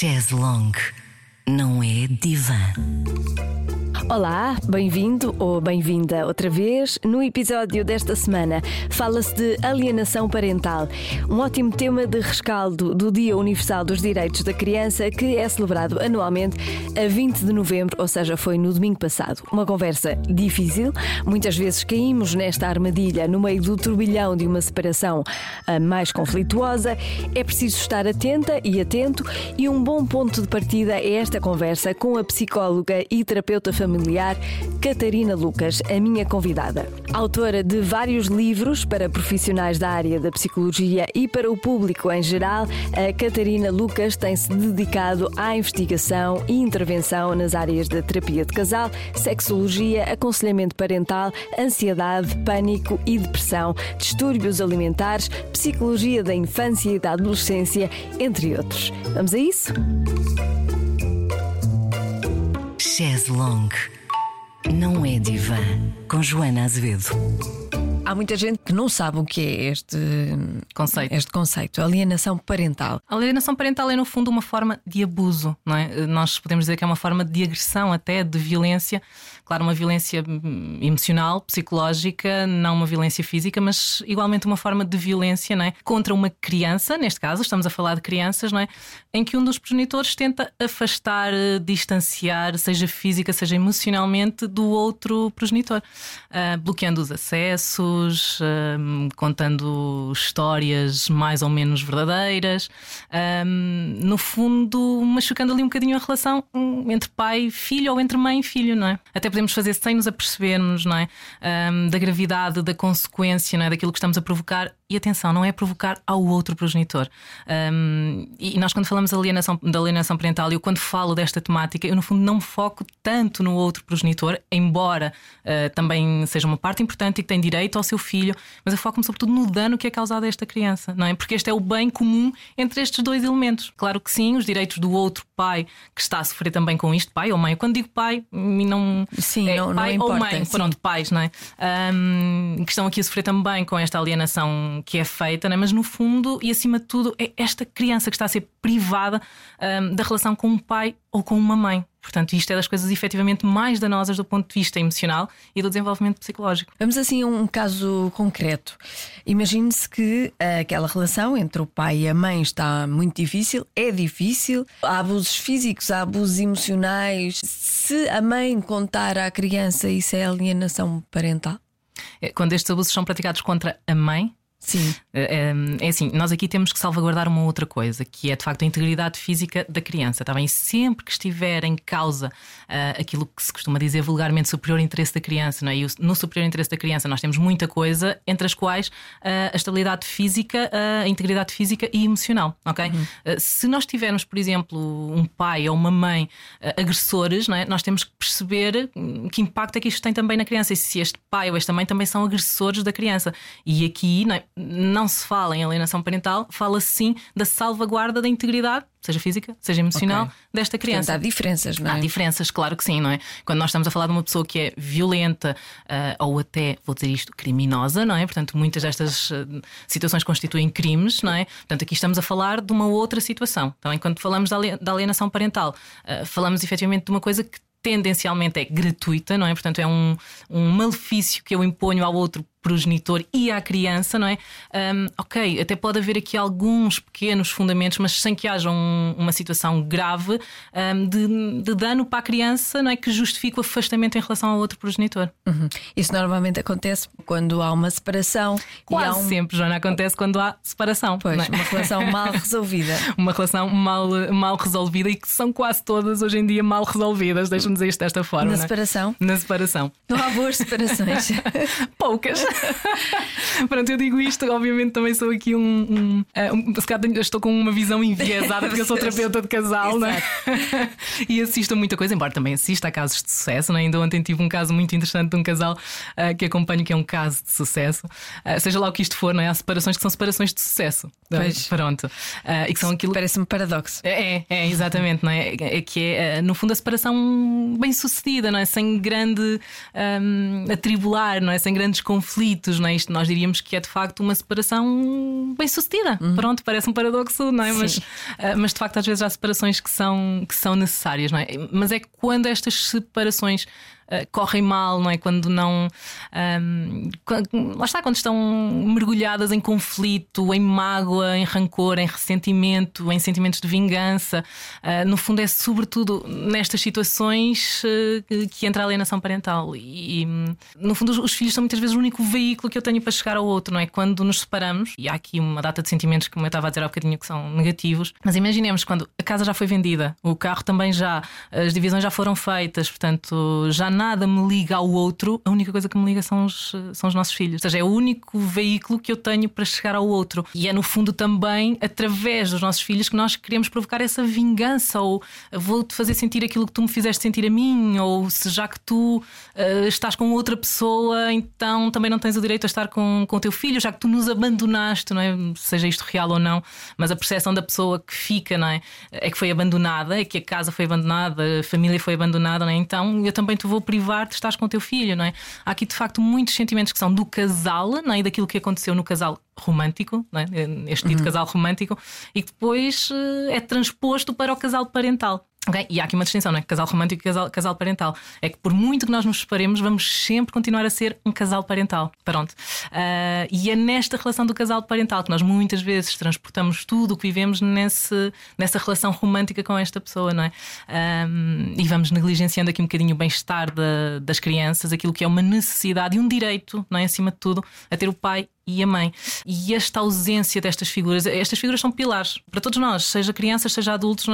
Chaise longue não é divã. Olá, bem-vindo ou bem-vinda outra vez. No episódio desta semana fala-se de alienação parental, um ótimo tema de rescaldo do Dia Universal dos Direitos da Criança, que é celebrado anualmente a 20 de novembro, ou seja, foi no domingo passado. Uma conversa difícil, muitas vezes caímos nesta armadilha no meio do turbilhão de uma separação mais conflituosa. É preciso estar atenta e atento, e um bom ponto de partida é esta conversa com a psicóloga e terapeuta familiar familiar, Catarina Lucas, a minha convidada. Autora de vários livros para profissionais da área da psicologia e para o público em geral, a Catarina Lucas tem-se dedicado à investigação e intervenção nas áreas da terapia de casal, sexologia, aconselhamento parental, ansiedade, pânico e depressão, distúrbios alimentares, psicologia da infância e da adolescência, entre outros. Vamos a isso? Chaise longue não é divã. Com Joana Azevedo. Há muita gente que não sabe o que é este conceito, este conceito alienação parental. A alienação parental é, no fundo, uma forma de abuso, não é? Nós podemos dizer que é uma forma de agressão, até de violência Claro, uma violência hum, emocional, psicológica, não uma violência física, mas igualmente uma forma de violência não é? contra uma criança, neste caso, estamos a falar de crianças, não é? em que um dos progenitores tenta afastar, eh, distanciar, seja física, seja emocionalmente, do outro progenitor, uh, bloqueando os acessos, uh, contando histórias mais ou menos verdadeiras, uh, no fundo, machucando ali um bocadinho a relação hum, entre pai e filho ou entre mãe e filho, não é? Até podemos fazer sem nos apercebermos não é? Um, da gravidade, da consequência, não é? daquilo que estamos a provocar. E atenção, não é provocar ao outro progenitor. Um, e nós, quando falamos da alienação, da alienação parental, eu quando falo desta temática, eu no fundo não me foco tanto no outro progenitor, embora uh, também seja uma parte importante e que tem direito ao seu filho, mas eu foco-me sobretudo no dano que é causado a esta criança, não é? Porque este é o bem comum entre estes dois elementos. Claro que sim, os direitos do outro pai que está a sofrer também com isto, pai ou mãe. Quando digo pai, não Sim, é, não, pai não importa, ou mãe, sim. pronto, pais, não é? Um, que estão aqui a sofrer também com esta alienação que é feita, não é? mas no fundo e acima de tudo é esta criança que está a ser privada um, da relação com um pai ou com uma mãe. Portanto, isto é das coisas efetivamente mais danosas do ponto de vista emocional e do desenvolvimento psicológico. Vamos assim a um caso concreto. Imagine-se que aquela relação entre o pai e a mãe está muito difícil, é difícil, há abusos físicos, há abusos emocionais. Se a mãe contar à criança, isso é alienação parental? É, quando estes abusos são praticados contra a mãe, Sim. É, é, assim, nós aqui temos que salvaguardar uma outra coisa, que é de facto a integridade física da criança. Tá bem? sempre que estiver em causa uh, aquilo que se costuma dizer vulgarmente superior interesse da criança, não é? e no superior interesse da criança nós temos muita coisa, entre as quais uh, a estabilidade física, uh, a integridade física e emocional. ok? Uhum. se nós tivermos, por exemplo, um pai ou uma mãe agressores, não é? nós temos que perceber que impacto é que isto tem também na criança e se este pai ou esta mãe também são agressores da criança. E aqui, não é? Não se fala em alienação parental, fala-se sim da salvaguarda da integridade, seja física, seja emocional, okay. desta criança. Portanto, há diferenças, não é? Há diferenças, claro que sim, não é? Quando nós estamos a falar de uma pessoa que é violenta uh, ou até, vou dizer isto, criminosa, não é? Portanto, muitas destas uh, situações constituem crimes, não é? Portanto, aqui estamos a falar de uma outra situação. Também, quando falamos da alienação parental, uh, falamos efetivamente de uma coisa que tendencialmente é gratuita, não é? Portanto, é um, um malefício que eu imponho ao outro progenitor e à criança, não é? Um, ok, até pode haver aqui alguns pequenos fundamentos, mas sem que haja um, uma situação grave um, de, de, dano para a criança, não é? Que justifique o afastamento em relação ao outro progenitor. Uhum. Isso normalmente acontece quando há uma separação. Quase um... sempre, Joana, acontece quando há separação. Pois, é? uma relação mal resolvida. uma relação mal, mal resolvida e que são quase todas hoje em dia mal resolvidas, deixa-me dizer isto desta forma. Na é? separação? Na separação. Não há boas separações. Poucas. Pronto, eu digo isto, obviamente também sou aqui um. um, eh, um se calhar estou com uma visão enviesada porque eu sou terapeuta de casal, não é? e assisto a muita coisa, embora também assista a casos de sucesso, não é? Ainda ontem tive um caso muito interessante de um casal uh, que acompanho que é um caso de sucesso, uh, seja lá o que isto for, não é? Há separações que são separações de sucesso. Pois. Pronto. Uh, e que são aquilo. Parece-me paradoxo. É, é, é, exatamente, não é? É que é, no fundo, a separação bem sucedida, não é? Sem grande um, atribular, não é? Sem grandes conflitos conflitos, não é? Isto nós diríamos que é de facto uma separação bem sucedida. Uhum. Pronto, parece um paradoxo, não é? Mas, uh, mas de facto às vezes há separações que são, que são necessárias, não é? Mas é quando estas separações uh, correm mal, não é? Quando não. Um, quando, lá está, quando estão mergulhadas em conflito, em mágoa, em rancor, em ressentimento, em sentimentos de vingança. Uh, no fundo, é sobretudo nestas situações uh, que entra a alienação parental. E, no fundo, os, os, filhos são muitas vezes o único veículo que eu tenho para chegar ao outro, não é? Quando nos separamos, e há aqui uma data de sentimentos, como eu estava a dizer há bocadinho, que são negativos, mas imaginemos quando a casa já foi vendida, o carro também já, as divisões já foram feitas, portanto, já nada me liga ao outro, a única coisa que me liga são os, são os nossos filhos. Ou seja, é o único veículo que eu tenho para chegar ao outro. E é no fundo também através dos nossos filhos que nós queremos provocar essa vingança ou vou-te fazer sentir aquilo que tu me fizeste sentir a mim, ou se já que tu uh, estás com outra pessoa, então também não tens o direito a estar com, com o teu filho, já que tu nos abandonaste, não é? Seja isto real ou não, mas a percepção da pessoa que fica, não é? É que foi abandonada, é que a casa foi abandonada, a família foi abandonada, não é? Então eu também te vou privar de estar com o teu filho, não é? Há aqui de facto muitos sentimentos que são do casal, não é? E daquilo que aconteceu no casal romântico, é? este tipo uhum. de casal romântico, e que depois uh, é transposto para o casal parental. Okay? E há aqui uma distinção, não é? Casal romântico e casal, casal parental. É que por muito que nós nos separemos, vamos sempre continuar a ser um casal parental. Pronto. Uh, e é nesta relação do casal parental que nós muitas vezes transportamos tudo o que vivemos nesse, nessa relação romântica com esta pessoa, não é? E vamos negligenciando aqui um bocadinho o bem-estar das crianças, aquilo que é uma necessidade e um direito, não é? Acima de tudo, a ter o pai e a mãe. E esta ausência destas figuras, estas figuras são pilares para todos nós, seja crianças, seja adultos,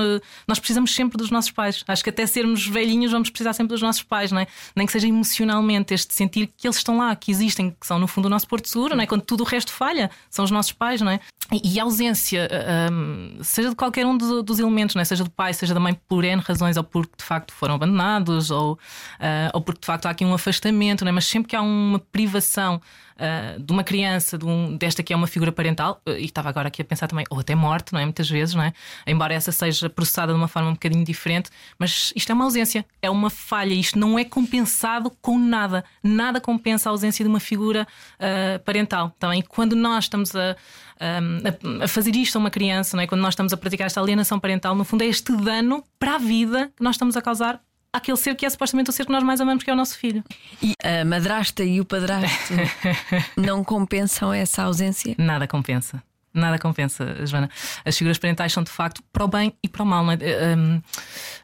nós precisamos sempre dos nossos pais. Acho que até sermos velhinhos vamos precisar sempre dos nossos pais, não é? Nem que seja emocionalmente, este sentir que eles estão lá, que existem, que são no fundo o nosso porto seguro, não é? Quando tudo o resto falha, são os nossos pais, não é? E a ausência, um, seja de qualquer um dos elementos, não é? seja do pai, seja da mãe, por N razões, ou porque de facto foram abandonados, ou, uh, ou porque de facto há aqui um afastamento, não é? mas sempre que há uma privação uh, de uma criança, de um, desta que é uma figura parental, uh, e estava agora aqui a pensar também, ou até morte, não é? Muitas vezes, não é? Embora essa seja processada de uma forma um bocadinho diferente, mas isto é uma ausência, é uma falha, isto não é compensado com nada. Nada compensa a ausência de uma figura uh, parental. Também quando nós estamos a, a, a, fazer isto a uma criança, não é? quando nós estamos a praticar esta alienação parental, no fundo é este dano para a vida que nós estamos a causar aquele ser que é supostamente o ser que nós mais amamos, que é o nosso filho. E a madrasta e o padrasto não compensam essa ausência? Nada compensa. Nada compensa, Joana. As figuras parentais são de facto para o bem e para o mal. É? Eh, um,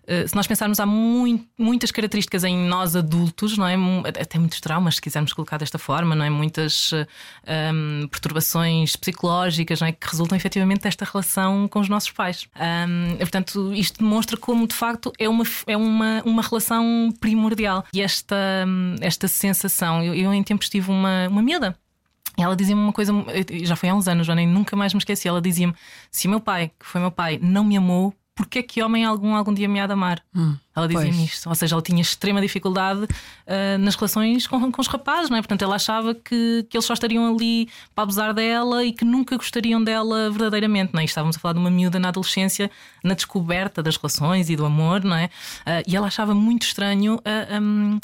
eh, se nós pensarmos, há muito, muitas características em nós adultos, não é? Até muitos traumas, se quisermos colocar desta forma, não é? Muitas um, perturbações psicológicas, não é? Que resultam efetivamente desta relação com os nossos pais. Um, portanto, isto demonstra como de facto é uma, é uma, uma relação primordial. E esta, esta sensação, eu, eu em tempos tive uma, uma miúda ela dizia-me uma coisa, já foi há uns anos, já nem nunca mais me esqueci. Ela dizia-me: se o meu pai, que foi meu pai, não me amou, porque é que homem algum algum dia me há de amar? Hum, ela dizia-me isto. Ou seja, ela tinha extrema dificuldade uh, nas relações com, com os rapazes, não é? Portanto, ela achava que, que eles só estariam ali para abusar dela e que nunca gostariam dela verdadeiramente, não é? E estávamos a falar de uma miúda na adolescência, na descoberta das relações e do amor, não é? Uh, e ela achava muito estranho. Uh, ah, um,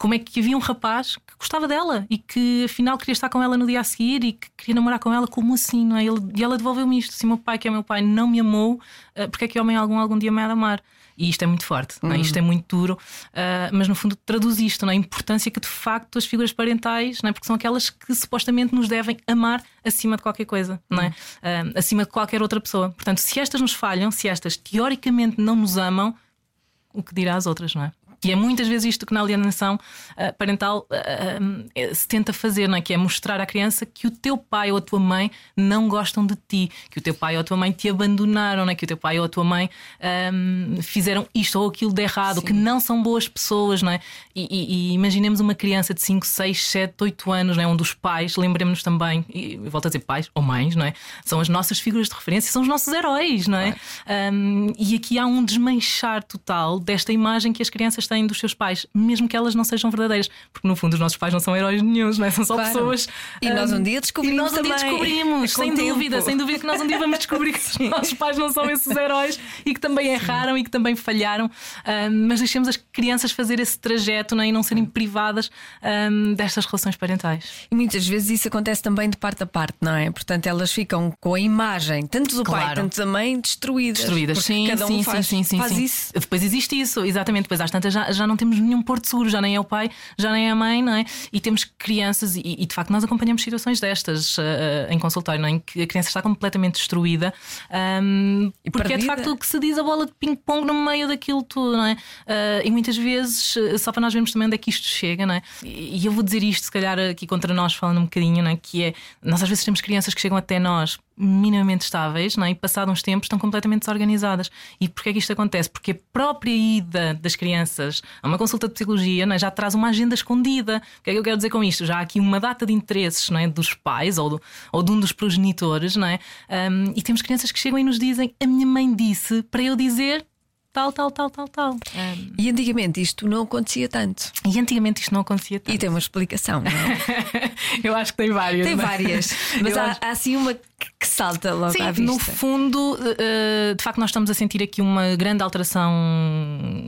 como é que havia um rapaz que gostava dela e que afinal queria estar com ela no dia a seguir e que queria namorar com ela, como assim, não é? Ele, e ela devolveu-me isto: se meu pai, que é meu pai, não me amou, uh, porque é que homem algum algum dia me há de amar? E isto é muito forte, uhum. não é? isto é muito duro, uh, mas no fundo traduz isto, não é? a importância que de facto as figuras parentais, não é? porque são aquelas que supostamente nos devem amar acima de qualquer coisa, não é? Uh, acima de qualquer outra pessoa. Portanto, se estas nos falham, se estas teoricamente não nos amam, o que dirá às outras, não é? E é muitas vezes isto que na alienação uh, parental uh, uh, se tenta fazer, não é? que é mostrar à criança que o teu pai ou a tua mãe não gostam de ti, que o teu pai ou a tua mãe te abandonaram, não é? que o teu pai ou a tua mãe fizeram isto ou aquilo de errado, Sim. que não são boas pessoas. Não é? E, e, e, imaginemos uma criança de 5, 6, 7, 8 anos, não é? onde os pais, lembremos-nos também, e volto a dizer pais ou mães, não é? são as nossas figuras de referência, são os nossos heróis. Não é? Um, e aqui há um desmanchar total desta imagem que as crianças têm dos seus pais, mesmo que elas não sejam verdadeiras, porque no fundo os nossos pais não são heróis nenhums, não é? são só Claro. pessoas. E nós um dia e descobrimos nós um dia descobrimos, É sem tempo. dúvida, sem dúvida que nós um dia vamos descobrir que os nossos pais não são esses heróis e que também erraram e que também falharam. Ahm, mas deixemos as crianças fazer esse trajeto não é? e não serem privadas ahm, destas relações parentais. E muitas vezes isso acontece também de parte a parte, não é? Portanto, elas ficam com a imagem, tanto do pai, Claro. tanto da mãe, destruídas. Destruídas, sim, cada um sim, faz, sim, sim, sim, faz sim. isso. Depois existe isso, exatamente. Depois às tantas já, já não temos nenhum porto seguro, já nem é o pai, já nem é a mãe, não é? E temos crianças, e, e, de facto nós acompanhamos situações destas eh, em consultório, não é? Em que a criança está completamente destruída, E porque é de perdida. facto o que se diz a bola de ping-pong no meio daquilo tudo, não é? Ah, e muitas vezes, eh, só para nós vermos também onde é que isto chega, não é? E eu vou dizer isto, se calhar, aqui contra nós, falando um bocadinho, não é? Que é, nós às vezes temos crianças que chegam até nós minimamente estáveis, não é? E passados uns tempos estão completamente desorganizadas. E porquê é que isto acontece? Porque a própria ida das crianças a uma consulta de psicologia não é? já traz uma agenda escondida. O que é que eu quero dizer com isto? Já há aqui uma data de interesses não é? dos pais ou, do- ou de um dos progenitores, não é? Ahm, e temos crianças que chegam e nos dizem: A minha mãe disse para eu dizer tal, tal, tal, tal, tal. Ahm, E antigamente isto não acontecia tanto. e antigamente isto não acontecia tanto. E tem uma explicação, não é? eu acho que tem várias. Tem é? várias. Mas Eu há, acho- há assim uma que salta logo Sim, à vista. no fundo, eh, de facto, nós estamos a sentir aqui uma grande alteração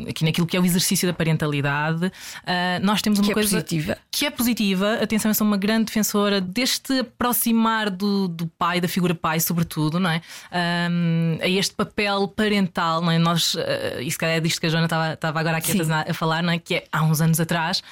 aqui naquilo que é o exercício da parentalidade. Eh, nós temos uma Que é coisa positiva. que é positiva. Atenção, eu sou uma grande defensora deste aproximar do, do pai, da figura pai, sobretudo, não é? Ahm, a este papel parental, não é? Nós, eh, e se calhar é disto que a Joana estava, estava agora aqui a, a falar, não é? Que é há uns anos atrás,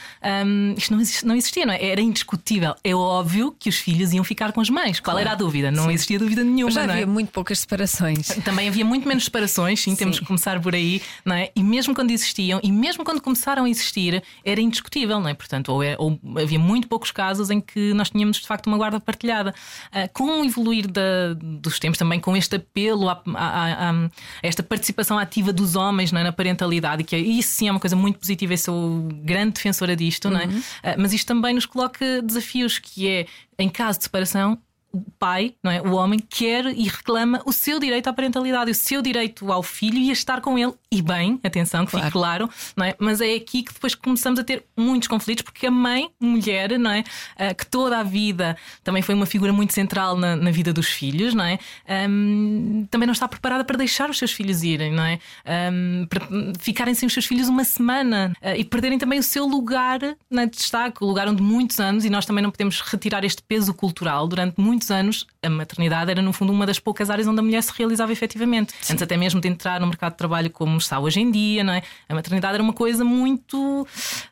isto não, existe- não existia, não é? Era indiscutível. É óbvio que os filhos iam ficar com as mães. Qual era a dúvida? Não existia dúvida nenhuma, Mas já é? havia muito poucas separações. Também havia muito menos separações, sim, temos Sim. que começar por aí, não é? E mesmo quando existiam, e mesmo quando começaram a existir, era indiscutível, não é? Portanto, ou, é- ou havia muito poucos casos em que nós tínhamos de facto uma guarda partilhada. Ah, com o evoluir da- dos tempos, também com este apelo à- à- à- a esta participação ativa dos homens não é? na parentalidade, que é- isso sim é uma coisa muito positiva, eu sou grande defensora disto, não é? Ah, mas isto também nos coloca desafios, que é, em caso de separação, o pai, não é? o homem, quer e reclama o seu direito à parentalidade, o seu direito ao filho e a estar com ele. E bem, atenção, que fique claro, não é? mas é aqui que depois começamos a ter muitos conflitos, porque a mãe, mulher, não é? Ah, que toda a vida também foi uma figura muito central na, na vida dos filhos, não é? Ahm, também não está preparada para deixar os seus filhos irem, não é? Ahm, para ficarem sem os seus filhos uma semana ah, e perderem também o seu lugar na destaque, o lugar onde muitos anos, e nós também não podemos retirar este peso cultural, durante muitos anos a maternidade era no fundo uma das poucas áreas onde a mulher se realizava efetivamente. Antes até mesmo de entrar no mercado de trabalho como está hoje em dia, não é? A maternidade era uma coisa muito,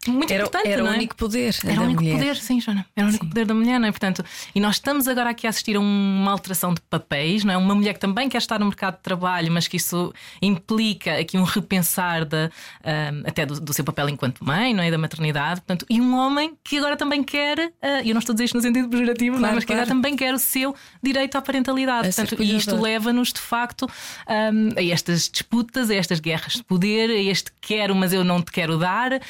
muito Era, importante, era não o é? único poder. Era o único mulher. poder, sim, Joana. Era o único poder da mulher, não é? Portanto, e nós estamos agora aqui a assistir a uma alteração de papéis, não é? Uma mulher que também quer estar no mercado de trabalho, mas que isso implica aqui um repensar da, ah, até do, do seu papel enquanto mãe, não é? Da maternidade, portanto, e um homem que agora também quer, e eu não estou a dizer isto no sentido pejorativo, não é? Claro, mas que agora claro. também quer o seu direito à parentalidade. A Portanto, e isto leva-nos de facto hum, a estas disputas, a estas guerras de poder, a este quero, mas eu não te quero dar.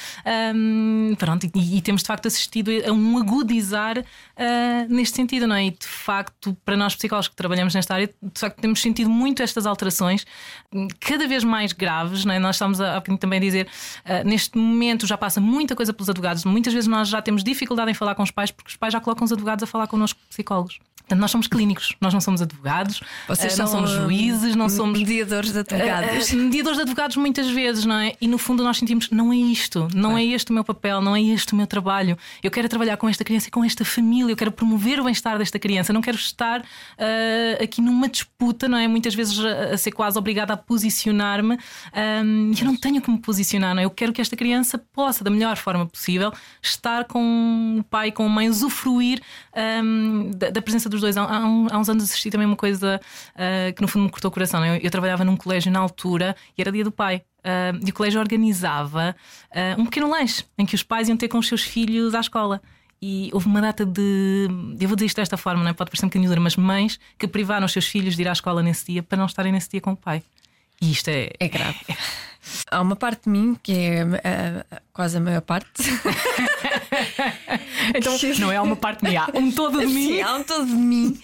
Hum, pronto, e, e temos de facto assistido a um agudizar ah, neste sentido, não é? E de facto, para nós psicólogos que trabalhamos nesta área, de facto temos sentido muito estas alterações, hum, cada vez mais graves, não é? Nós estamos a, bocadinho também a dizer, ah, neste momento já passa muita coisa pelos advogados, muitas vezes nós já temos dificuldade em falar com os pais porque os pais já colocam os advogados a falar connosco, psicólogos. Portanto, nós somos clínicos, nós não somos advogados, Vocês ah, não são, somos juízes, não somos mediadores de advogados. Uh, uh, mediadores de advogados muitas vezes, não é? E no fundo nós sentimos não é isto, não é este o meu papel, não é este o meu trabalho. Eu quero trabalhar com esta criança e com esta família, eu quero promover o bem-estar desta criança, não quero estar uh, aqui numa disputa, não é? Muitas vezes a, a ser quase obrigada a posicionar-me um, e eu não tenho que me posicionar, não é? Eu quero que esta criança possa, da melhor forma possível, estar com o pai, com a mãe, usufruir um, da, da presença dos dois. Há, há há uns anos assisti também uma coisa uh, que no fundo me cortou o coração. Eu, eu trabalhava num colégio na altura e era dia do pai. Uh, e o colégio organizava uh, um pequeno lanche em que os pais iam ter com os seus filhos à escola. E houve uma data de. Eu vou dizer isto desta forma, não é? pode parecer um bocadinho dura, mas mães que privaram os seus filhos de ir à escola nesse dia para não estarem nesse dia com o pai. E isto é. É grave. Há uma parte de mim que é ah, quase a maior parte. Então, não é uma parte minha, há um todo de mim. Sim, há um todo de mim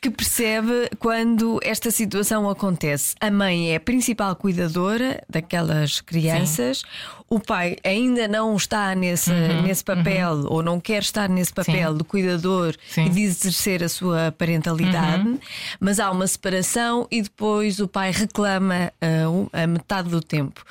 que percebe quando esta situação acontece. A mãe é a principal cuidadora daquelas crianças, Sim. o pai ainda não está nesse, uhum, nesse papel uhum. ou não quer estar nesse papel Sim. de cuidador Sim. e de exercer a sua parentalidade, uhum. mas há uma separação e depois o pai reclama uh, a metade do tempo.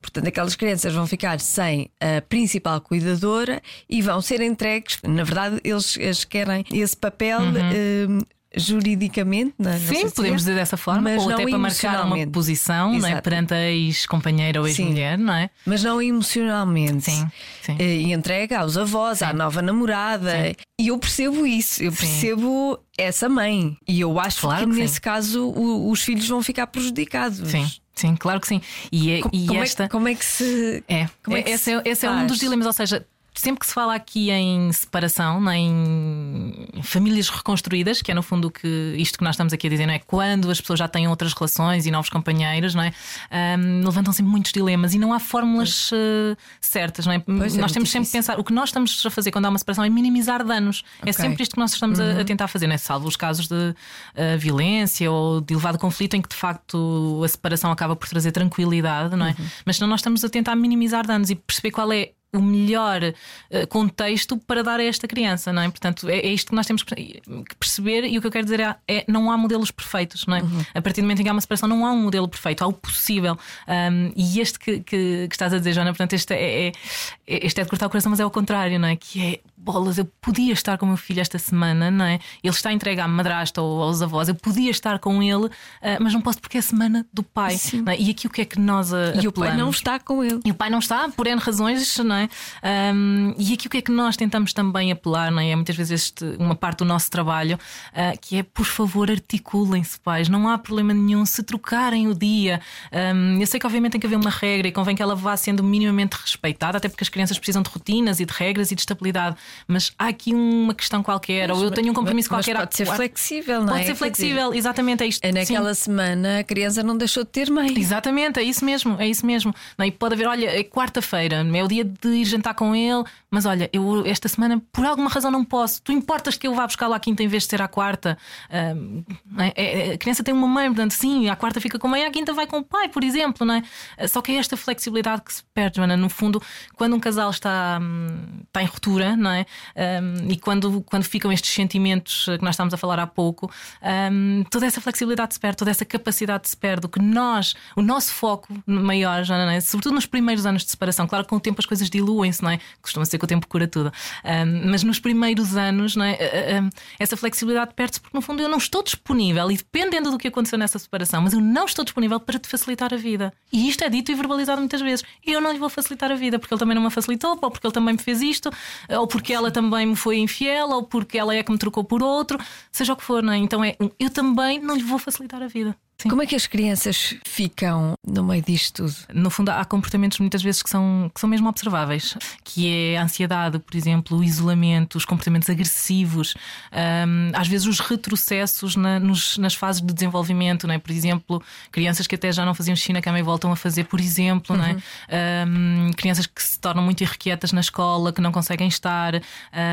Portanto, aquelas crianças vão ficar sem a principal cuidadora e vão ser entregues. Na verdade, eles, eles querem esse papel. Uhum. Uh, juridicamente, não é? Sim, podemos dizer dessa forma, ou até para marcar uma posição não é? perante a ex-companheira ou ex-mulher, não é? Mas não emocionalmente. Sim. sim. Eh, e entrega aos avós, sim. à nova namorada. Sim. E eu percebo isso, eu percebo essa mãe. E eu acho claro que, que nesse caso o, os filhos vão ficar prejudicados. Sim. Sim, claro que sim. E, é, como, e como esta. É, como é que se. É, como é, é esse, é, esse é um dos dilemas, ou seja, sempre que se fala aqui em separação, né, em famílias reconstruídas, que é no fundo que isto que nós estamos aqui a dizer, não é? Quando as pessoas já têm outras relações e novos companheiros, não é? Um, levantam sempre muitos dilemas e não há fórmulas uh, certas, não é? Pois é nós é temos sempre que pensar, o que nós estamos a fazer quando há uma separação é minimizar danos. É okay. É sempre isto que nós estamos uhum. a, a, tentar fazer, não é? Salvo os casos de uh, violência ou de elevado conflito em que de facto a separação acaba por trazer tranquilidade, não é? Uhum. Mas senão nós estamos a tentar minimizar danos e perceber qual é o melhor uh, contexto para dar a esta criança, não é? Portanto, é, é, isto que nós temos que perceber e o que eu quero dizer é, é não há modelos perfeitos, não é? Uhum. A partir do momento em que há uma separação, não há um modelo perfeito, há o possível. Um, e este que, que, que, estás a dizer, Joana, portanto, este é, é, este é de cortar o coração, mas é o contrário, não é? Que é bolas, eu podia estar com o meu filho esta semana, não é? Ele está entregue à madrasta ou aos avós, eu podia estar com ele, uh, mas não posso porque é a semana do pai. É? E aqui o que é que nós uh, E o pai não está com ele. E o pai não está, por N razões, não é? Um, e aqui o que é que nós tentamos também apelar, não é? é muitas vezes este, uma parte do nosso trabalho, uh, que é por favor articulem-se, pais, não há problema nenhum se trocarem o dia. Um, eu sei que obviamente tem que haver uma regra e convém que ela vá sendo minimamente respeitada, até porque as crianças precisam de rotinas e de regras e de estabilidade mas há aqui uma questão qualquer, mas, ou eu tenho um compromisso mas, qualquer. Mas pode ser flexível, não pode é? Pode ser flexível, dizer, exatamente, é isto. É naquela Sim. semana a criança não deixou de ter mãe. Exatamente, é isso mesmo, é isso mesmo. Não, e pode haver, olha, é quarta-feira, é o dia de ir jantar com ele, mas olha, eu esta semana por alguma razão não posso. Tu importas que eu vá buscar lá à quinta em vez de ser à quarta? Um, é, é, a criança tem uma mãe, portanto, sim, à quarta fica com a mãe, à quinta vai com o pai, por exemplo, não é? Só que é esta flexibilidade que se perde, Joana. No fundo, quando um casal está, hum, está em ruptura, não é? Um, e quando, quando ficam estes sentimentos que nós estávamos a falar há pouco, um, toda essa flexibilidade se perde, toda essa capacidade se perde. O que nós, o nosso foco maior, não é? sobretudo nos primeiros anos de separação, claro que com o tempo as coisas diluem-se, não é? Costuma ser que o tempo cura tudo. Um, mas nos primeiros anos, não é? essa flexibilidade perde-se porque, no fundo, eu não estou disponível e dependendo do que aconteceu nessa separação, mas eu não estou disponível para te facilitar a vida. E isto é dito e verbalizado muitas vezes. Eu não lhe vou facilitar a vida porque ele também não me facilitou, ou porque ele também me fez isto, ou porque ela também me foi infiel ou porque ela é que me trocou por outro, seja o que for, não é? Então é, eu também não lhe vou facilitar a vida. Sim. Como é que as crianças ficam no meio disto tudo? No fundo, há comportamentos muitas vezes que são, que são mesmo observáveis, que é a ansiedade, por exemplo, o isolamento, os comportamentos agressivos, um, às vezes os retrocessos na, nos, nas fases de desenvolvimento, não é? por exemplo, crianças que até já não faziam xixi na cama e voltam a fazer, por exemplo, uhum. não é? Um, crianças que se tornam muito irrequietas na escola, que não conseguem estar, uh,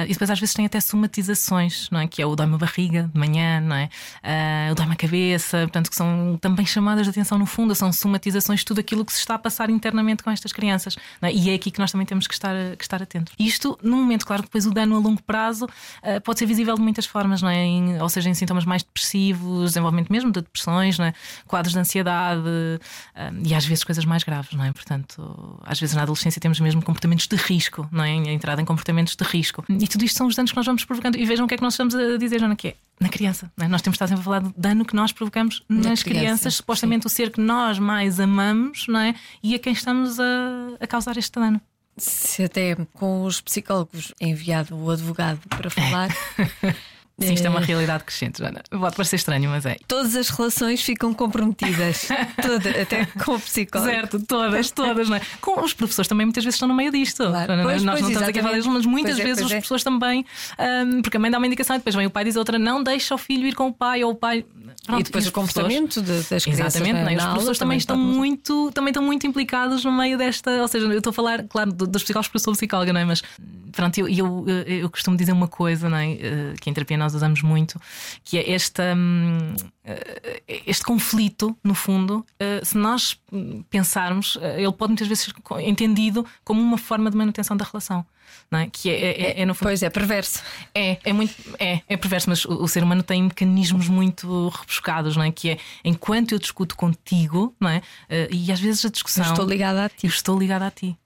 e depois às vezes têm até somatizações, não é? que é o dói-me a barriga de manhã, não é? Uh, o dói-me a cabeça, portanto, que são também chamadas de atenção no fundo, são somatizações de tudo aquilo que se está a passar internamente com estas crianças. É? E é aqui que nós também temos que estar, que estar atentos. Isto, num momento, claro depois o dano a longo prazo uh, pode ser visível de muitas formas, não é? Em, ou seja, em sintomas mais depressivos, desenvolvimento mesmo de depressões, não é? quadros de ansiedade uh, e às vezes coisas mais graves, não é? Portanto, às vezes na adolescência temos mesmo comportamentos de risco, não é? A entrada em comportamentos de risco. E tudo isto são os danos que nós vamos provocando. E vejam o que é que nós estamos a dizer, Joana, que é na criança. É? Nós temos estado sempre a falar do dano que nós provocamos na nas criança, crianças, supostamente sim. o ser que nós mais amamos, não é? E a quem estamos a, a causar este dano. Se até com os psicólogos enviado o advogado para falar. Sim, isto é uma realidade crescente, Joana. Pode parecer estranho, mas é. Todas as relações ficam comprometidas. Toda, até com o psicólogo. Certo, todas, todas, não é? Com os professores também muitas vezes estão no meio disto. Claro. Pois, Nós pois, não estamos aqui a falar mas muitas pois é, vezes é, os professores também, um, porque a mãe dá uma indicação e depois vem o pai diz outra, não deixa o filho ir com o pai ou o pai. Pronto, e depois e o comportamento das crianças. Exatamente, é? os professores também, estão muito, também estão muito implicados no meio desta. Ou seja, eu estou a falar, claro, dos psicólogos porque eu sou psicóloga, não é? Mas pronto, eu, eu, eu, costumo dizer uma coisa não é? que em terapia nós usamos muito, que é esta, hum, este conflito, no fundo, se nós pensarmos, ele pode muitas vezes ser entendido como uma forma de manutenção da relação. Não é? Que é, é, é, é Pois é, perverso. É, é muito é, é perverso, mas o, o, ser humano tem mecanismos muito rebuscados, não é? Que é enquanto eu discuto contigo, não é? e às vezes a discussão. Eu estou ligada a ti. Eu estou ligada a ti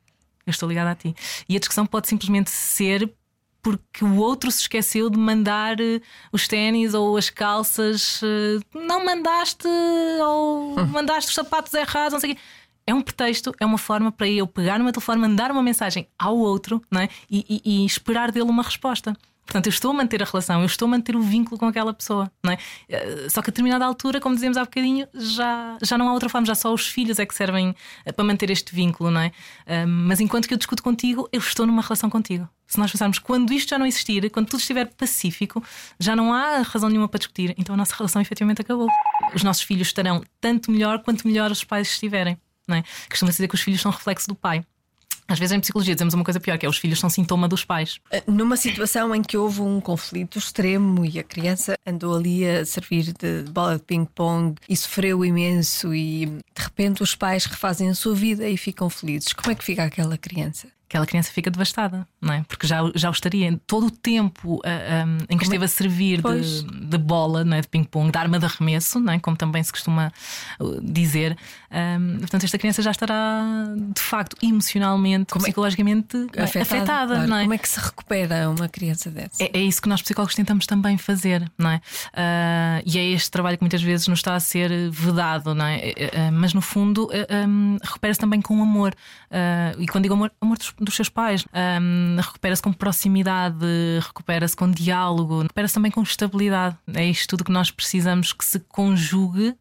eu estou ligada a ti. E a discussão pode simplesmente ser porque o outro se esqueceu de mandar eh, os ténis ou as calças, eh, não mandaste ou hum. mandaste os sapatos errados, não sei o quê. É um pretexto, é uma forma para eu pegar no meu telefone, mandar uma mensagem ao outro não é? e, e, e esperar dele uma resposta. Portanto, eu estou a manter a relação, eu estou a manter o vínculo com aquela pessoa, não é? Eh, só que a determinada altura, como dizíamos há bocadinho, já, já não há outra forma, já só os filhos é que servem eh, para manter este vínculo, não é? Mas enquanto que eu discuto contigo, eu estou numa relação contigo. Se nós pensarmos quando isto já não existir, quando tudo estiver pacífico, já não há razão nenhuma para discutir, então a nossa relação efetivamente acabou. Os nossos filhos estarão tanto melhor quanto melhor os pais estiverem. Não é? Costuma-se dizer que os filhos são reflexo do pai. Às vezes em psicologia dizemos uma coisa pior, que é os filhos são sintoma dos pais. Eh, numa situação em que houve um conflito extremo e a criança andou ali a servir de bola de ping-pong e sofreu imenso, e de repente os pais refazem a sua vida e ficam felizes, como é que fica aquela criança? aquela criança fica devastada, não é? Porque já, já o estaria todo o tempo uh, ah, um, em que esteve a servir de, de, bola, não é? de ping-pong, de arma de arremesso, não é? como também se costuma uh, dizer. Um, portanto, esta criança já estará de facto emocionalmente, como é psicologicamente é? afetada. afetada claro. não é? Como é que se recupera uma criança dessa? É, é isso que nós psicólogos tentamos também fazer, não é? Uh, e é este trabalho que muitas vezes nos está a ser vedado, não é? mas no fundo um, recupera-se também com amor. e quando digo amor, amor dos dos seus pais. Um, recupera-se com proximidade, recupera-se com diálogo, recupera-se também com estabilidade. É isto tudo que nós precisamos que se conjugue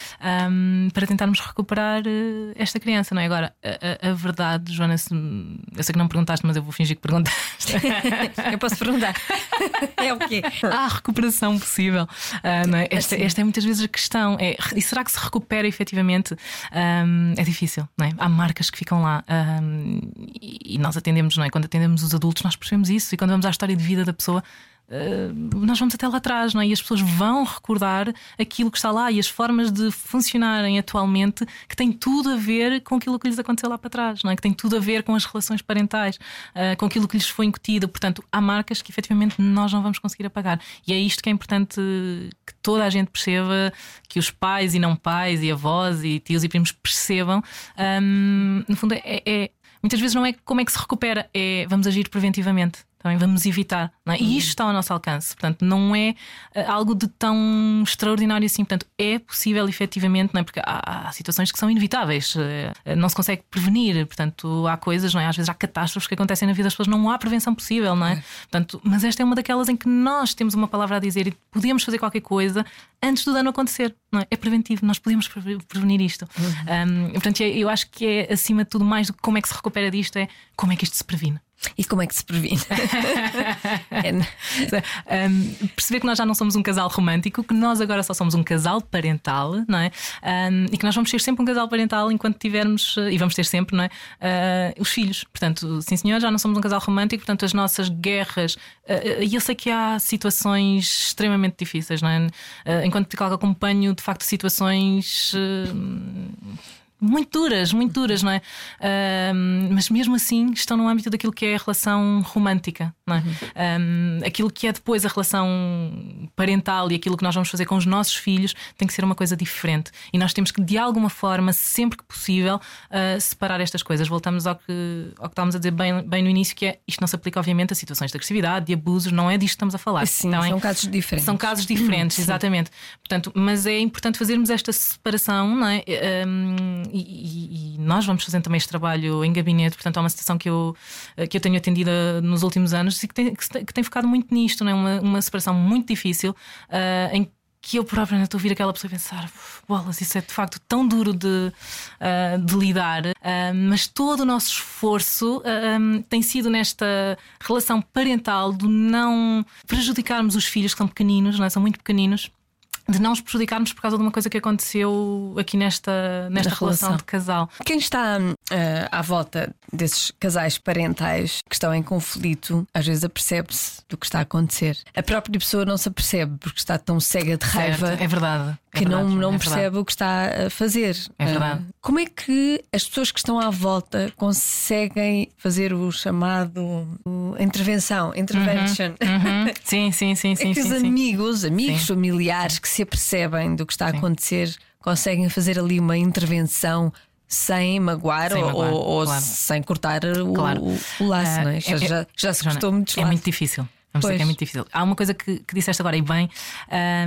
um, para tentarmos recuperar uh, esta criança, não é? Agora, a, a, a verdade, Joana, se, eu sei que não perguntaste, mas eu vou fingir que perguntaste. eu posso perguntar. é o quê? Há recuperação possível. Uh, é? esta, assim. esta, é muitas vezes a questão. É, e será que se recupera efetivamente? Um, é difícil, não é? Há marcas que ficam lá um, e, e nós atendemos, não é? Quando atendemos os adultos, nós percebemos isso. E quando vamos à história de vida da pessoa, Uh, nós vamos até lá atrás, não é? E as pessoas vão recordar aquilo que está lá e as formas de funcionarem atualmente que tem tudo a ver com aquilo que lhes aconteceu lá para trás, não é? Que tem tudo a ver com as relações parentais, uh, com aquilo que lhes foi incutido. Portanto, há marcas que efetivamente nós não vamos conseguir apagar. E é isto que é importante que toda a gente perceba, que os pais e não pais, e avós e tios e primos percebam. Um, no fundo, é, é muitas vezes não é como é que se recupera, é vamos agir preventivamente também vamos evitar. É? E isto está ao nosso alcance. Portanto, não é eh, algo de tão extraordinário assim. Portanto, é possível efetivamente, não é? porque há, há situações que são inevitáveis, eh, não se consegue prevenir. Portanto, há coisas, não é? às vezes há catástrofes que acontecem na vida das pessoas, não há prevenção possível, não é? é. Portanto, mas esta é uma daquelas em que nós temos uma palavra a dizer e podemos fazer qualquer coisa antes do dano acontecer. Não é? é preventivo, nós podemos prevenir isto. Uhum. Um, portanto, eu acho que é acima de tudo mais do que como é que se recupera disto, é como é que isto se previne. E como é que se previne? é, um, perceber que nós já não somos um casal romântico, que nós agora só somos um casal parental, não é? Um, e que nós vamos ser sempre um casal parental enquanto tivermos, e vamos ter sempre, não é? Uh, os filhos. Portanto, sim senhor, já não somos um casal romântico, portanto, as nossas guerras. Uh, e eu sei que há situações extremamente difíceis, não é? Uh, enquanto acompanho, de facto, situações muito duras, muito duras, não é? Um, mas mesmo assim estão no âmbito daquilo que é a relação romântica, não é? Uhum. Um, aquilo que é depois a relação parental e aquilo que nós vamos fazer com os nossos filhos tem que ser uma coisa diferente. E nós temos que, de alguma forma, sempre que possível, uh, separar estas coisas. Voltamos ao que, ao que estávamos a dizer bem, bem no início, que é isto não se aplica, obviamente, a situações de agressividade, de abusos, não é disto que estamos a falar. Sim, é? são casos diferentes. São casos diferentes, exatamente. Portanto, mas é importante fazermos esta separação, não é? Um, e, e, nós vamos fazendo também este trabalho em gabinete, portanto, é uma situação que eu, que eu tenho atendido nos últimos anos e que tem, que tem focado muito nisto, não é? uma, uma separação muito difícil uh, em que eu própria estou a ouvir aquela pessoa pensar: bolas, isso é de facto tão duro de, uh, de lidar, uh, mas todo o nosso esforço uh, um, tem sido nesta relação parental de não prejudicarmos os filhos que são pequeninos, não é? são muito pequeninos de não nos prejudicarmos por causa de uma coisa que aconteceu aqui nesta, nesta relação. relação. de casal. Quem está uh, à volta desses casais parentais que estão em conflito, às vezes apercebe-se do que está a acontecer. A própria pessoa não se apercebe porque está tão cega de raiva. Certo, é verdade. É que verdade, não, não é percebe verdade. o que está a fazer. É verdade. Uh, como é que as pessoas que estão à volta conseguem fazer o chamado o, intervenção, intervention? Uhum, uhum. Sim, sim, sim, sim. É que sim, os sim. amigos, amigos, sim. familiares que se apercebem do que está a acontecer conseguem fazer ali uma intervenção sem magoar, sem ou, ou claro. sem cortar claro. o, o, laço, uh, não é? Já, é, já, já se cortou muitos É muito difícil. Vamos dizer que é muito difícil. Há uma coisa que, que disseste agora e bem,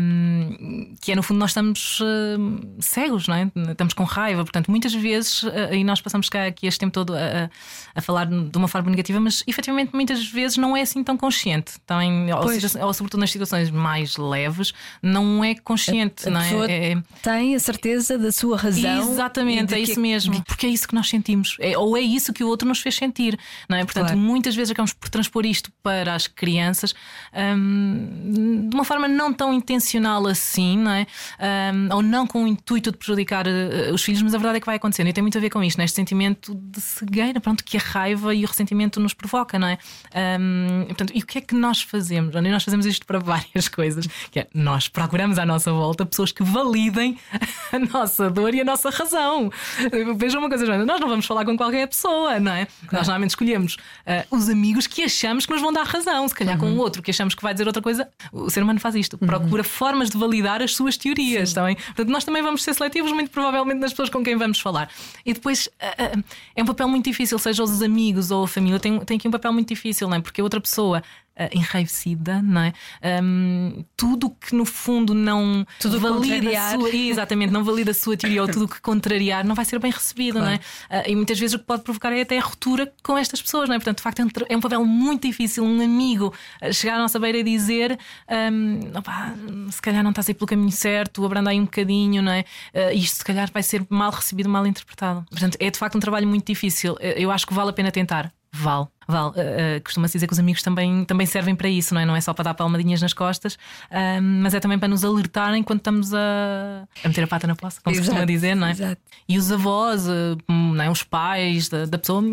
um, que é no fundo nós estamos uh, cegos, não é? Estamos com raiva, portanto, muitas vezes, uh, e nós passamos cá aqui este tempo todo a, a, falar de uma forma negativa, mas efetivamente muitas vezes não é assim tão consciente. Também, ou, ou, sobretudo nas situações mais leves, não é consciente, a, a não é? é? Tem a certeza da sua razão. Exatamente, é isso mesmo. Porque é isso que nós sentimos, é, ou é isso que o outro nos fez sentir, não é? Portanto, claro. muitas vezes acabamos por transpor isto para as crianças crianças um, de uma forma não tão intencional assim, não é? Um, ou não com o intuito de prejudicar uh, os filhos, mas a verdade é que vai acontecendo e tem muito a ver com isto, neste sentimento de cegueira, pronto, que a raiva e o ressentimento nos provoca, não é? Um, portanto, e o que é que nós fazemos? E nós fazemos isto para várias coisas, que é nós procuramos à nossa volta pessoas que validem a nossa dor e a nossa razão. Vejam uma coisa, nós não vamos falar com qualquer pessoa, não é? Claro. Nós normalmente escolhemos uh, os amigos que achamos que nos vão dar razão, se calhar com um outro que achamos que vai dizer outra coisa, o ser humano faz isto, procura formas de validar as suas teorias, também. Portanto, nós também vamos ser seletivos, muito provavelmente, nas pessoas com quem vamos falar. E depois uh, é um papel muito difícil, seja os amigos ou a família, tem, tem aqui um papel muito difícil, não é? Porque a outra pessoa uh, enraivecida, não é? Um, tudo que no fundo não tudo valida a sua, exatamente, não valida a sua teoria ou tudo que contrariar não vai ser bem recebido, claro. não é? Uh, e muitas vezes o que pode provocar é até a ruptura com estas pessoas, não é? Portanto, de facto, é um, é papel muito difícil um amigo chegar à nossa beira e dizer um, opa, se calhar não estás aí pelo caminho certo, abranda aí um bocadinho, não é? Uh, isto se calhar vai ser mal recebido, mal interpretado. Portanto, é de facto um trabalho muito difícil. Eu acho que vale a pena tentar. Vale. Val, uh, uh, costuma-se dizer que os amigos também, também servem para isso, não é? Não é só para dar palmadinhas nas costas, uh, mas é também para nos alertarem quando estamos a, a meter a pata na poça, como exato, se costuma dizer, não é? Exato. E os avós, não é? os pais da, da, pessoa,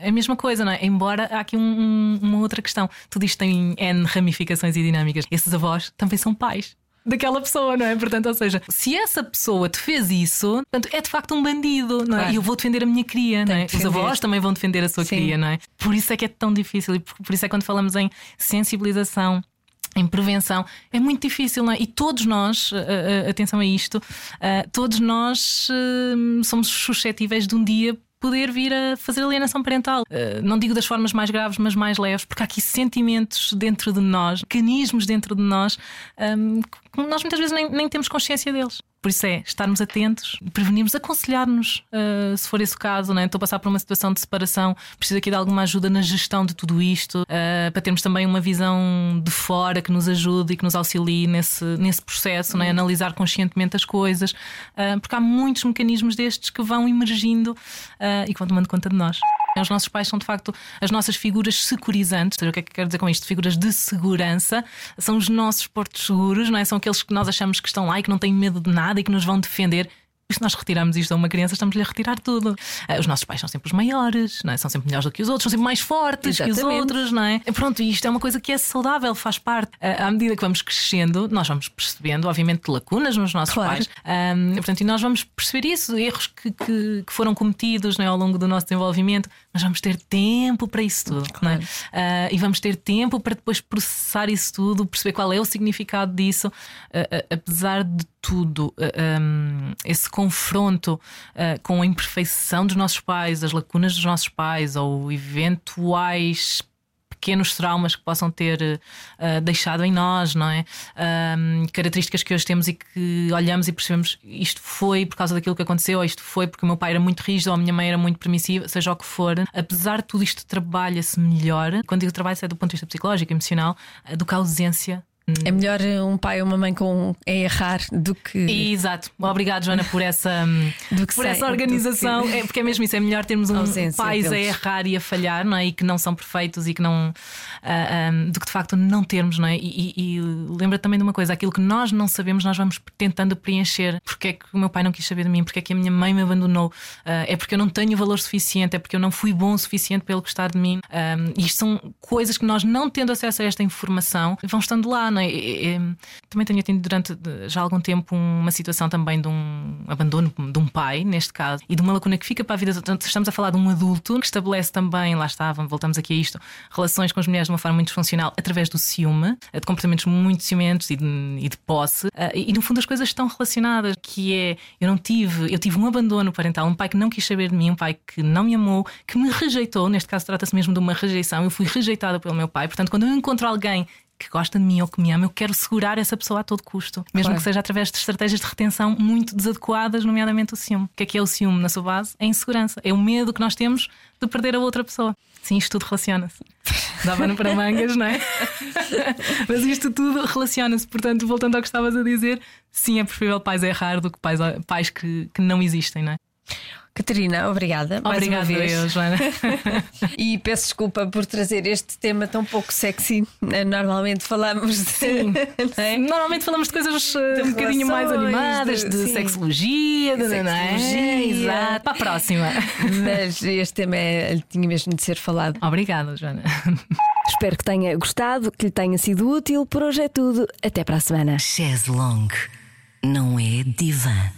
é a mesma coisa, não é? Embora há aqui um, um, uma outra questão. Tudo isto tem N ramificações e dinâmicas. Esses avós também são pais daquela pessoa, não é? Portanto, ou seja, se essa pessoa te fez isso, portanto, é de facto um bandido, não é? Claro. E eu vou defender a minha cria, não é? Os avós também vão defender a sua Sim. cria, não é? Por isso é que é tão difícil e por isso é que quando falamos em sensibilização em prevenção é muito difícil, não é? E todos nós, uh, uh, atenção a isto, uh, todos nós somos suscetíveis de um dia poder vir a fazer alienação parental. Uh, não digo das formas mais graves, mas mais leves, porque há aqui sentimentos dentro de nós, mecanismos dentro de nós, um, que nós muitas vezes nem, nem temos consciência deles. Por isso é estarmos atentos, prevenirmos, aconselhar-nos, uh, se for esse o caso, né? estou a passar por uma situação de separação, preciso aqui de alguma ajuda na gestão de tudo isto, uh, para termos também uma visão de fora que nos ajude e que nos auxilie nesse, nesse processo, né? analisar conscientemente as coisas, uh, porque há muitos mecanismos destes que vão emergindo e que vão tomando conta de nós. Os nossos pais são de facto as nossas figuras securizantes. O que é que quero dizer com isto? Figuras de segurança. São os nossos portos seguros, não é? São aqueles que nós achamos que estão lá e que não têm medo de nada e que nos vão defender se nós retiramos isto a uma criança, estamos-lhe a retirar tudo. Eh, os nossos pais são sempre os maiores, não é? são sempre melhores do que os outros, são sempre mais fortes Exatamente. que os outros, não é? Pronto, isto é uma coisa que é saudável, faz parte. Eh, à medida que vamos crescendo, nós vamos percebendo, obviamente, lacunas nos nossos claro. pais. Um, portanto, e nós vamos perceber isso, erros que, que, que foram cometidos não é? ao longo do nosso desenvolvimento, mas vamos ter tempo para isso tudo, claro. não é? Uh, e vamos ter tempo para depois processar isso tudo, perceber qual é o significado disso, uh, uh, apesar de tudo, um, esse confronto uh, com a imperfeição dos nossos pais, as lacunas dos nossos pais ou eventuais pequenos traumas que possam ter uh, deixado em nós, não é? Um, características que hoje temos e que olhamos e percebemos isto foi por causa daquilo que aconteceu, ou isto foi porque o meu pai era muito rígido ou a minha mãe era muito permissiva, seja o que for. Apesar de tudo isto, trabalha-se melhor. Quando digo trabalho, é do ponto de vista psicológico, emocional, do que a ausência É melhor um pai ou uma mãe com a errar do que. Exato. Obrigado, Joana, por essa, por sei, essa organização. Que... É, porque é mesmo isso, é melhor termos um pais deles. a errar e a falhar, não é? E que não são perfeitos e que não. Uh, ah, um, do que de facto não termos, não é? E, e, e, lembra também de uma coisa: aquilo que nós não sabemos, nós vamos tentando preencher. Porque é que o meu pai não quis saber de mim? Porque é que a minha mãe me abandonou? Uh, é porque eu não tenho valor suficiente? É porque eu não fui bom o suficiente para ele gostar de mim? Um, isto são coisas que nós, não tendo acesso a esta informação, vão estando lá, não é? E, também tenho tido durante já algum tempo uma situação também de um abandono de um pai, neste caso, e de uma lacuna que fica para a vida. Estamos a falar de um adulto que estabelece também, lá está, voltamos aqui a isto, relações com as mulheres de uma forma muito funcional através do ciúme, de comportamentos muito ciumentos e de, e de posse. Ah, e no fundo as coisas estão relacionadas, que é eu não tive, eu tive um abandono parental, um pai que não quis saber de mim, um pai que não me amou, que me rejeitou, neste caso trata-se mesmo de uma rejeição, eu fui rejeitada pelo meu pai. Portanto, quando eu encontro alguém que gosta de mim ou que me ama, eu quero segurar essa pessoa a todo custo, mesmo claro. que seja através de estratégias de retenção muito desadequadas, nomeadamente o ciúme. O que é que é o ciúme na sua base? É a insegurança, é o medo que nós temos de perder a outra pessoa. Sim, isto tudo relaciona-se. Dava-no para mangas, não é? Mas isto tudo relaciona-se. Portanto, voltando ao que estavas a dizer, sim, é preferível pais errar do que pais, pais que, que não existem, não é? Catarina, obrigada. Obrigada, mais uma vez. eu, Joana. e peço desculpa por trazer este tema tão pouco sexy. Normalmente falamos de. Sim. É? Normalmente falamos de coisas de um bocadinho mais animadas, de, de sexologia, de, sexologia. É? Exato. Para a próxima. Mas este tema é, tinha mesmo de ser falado. Obrigada, Joana. Espero que tenha gostado, que lhe tenha sido útil. Por hoje é tudo. Até para a semana. Chaz Long não é divã.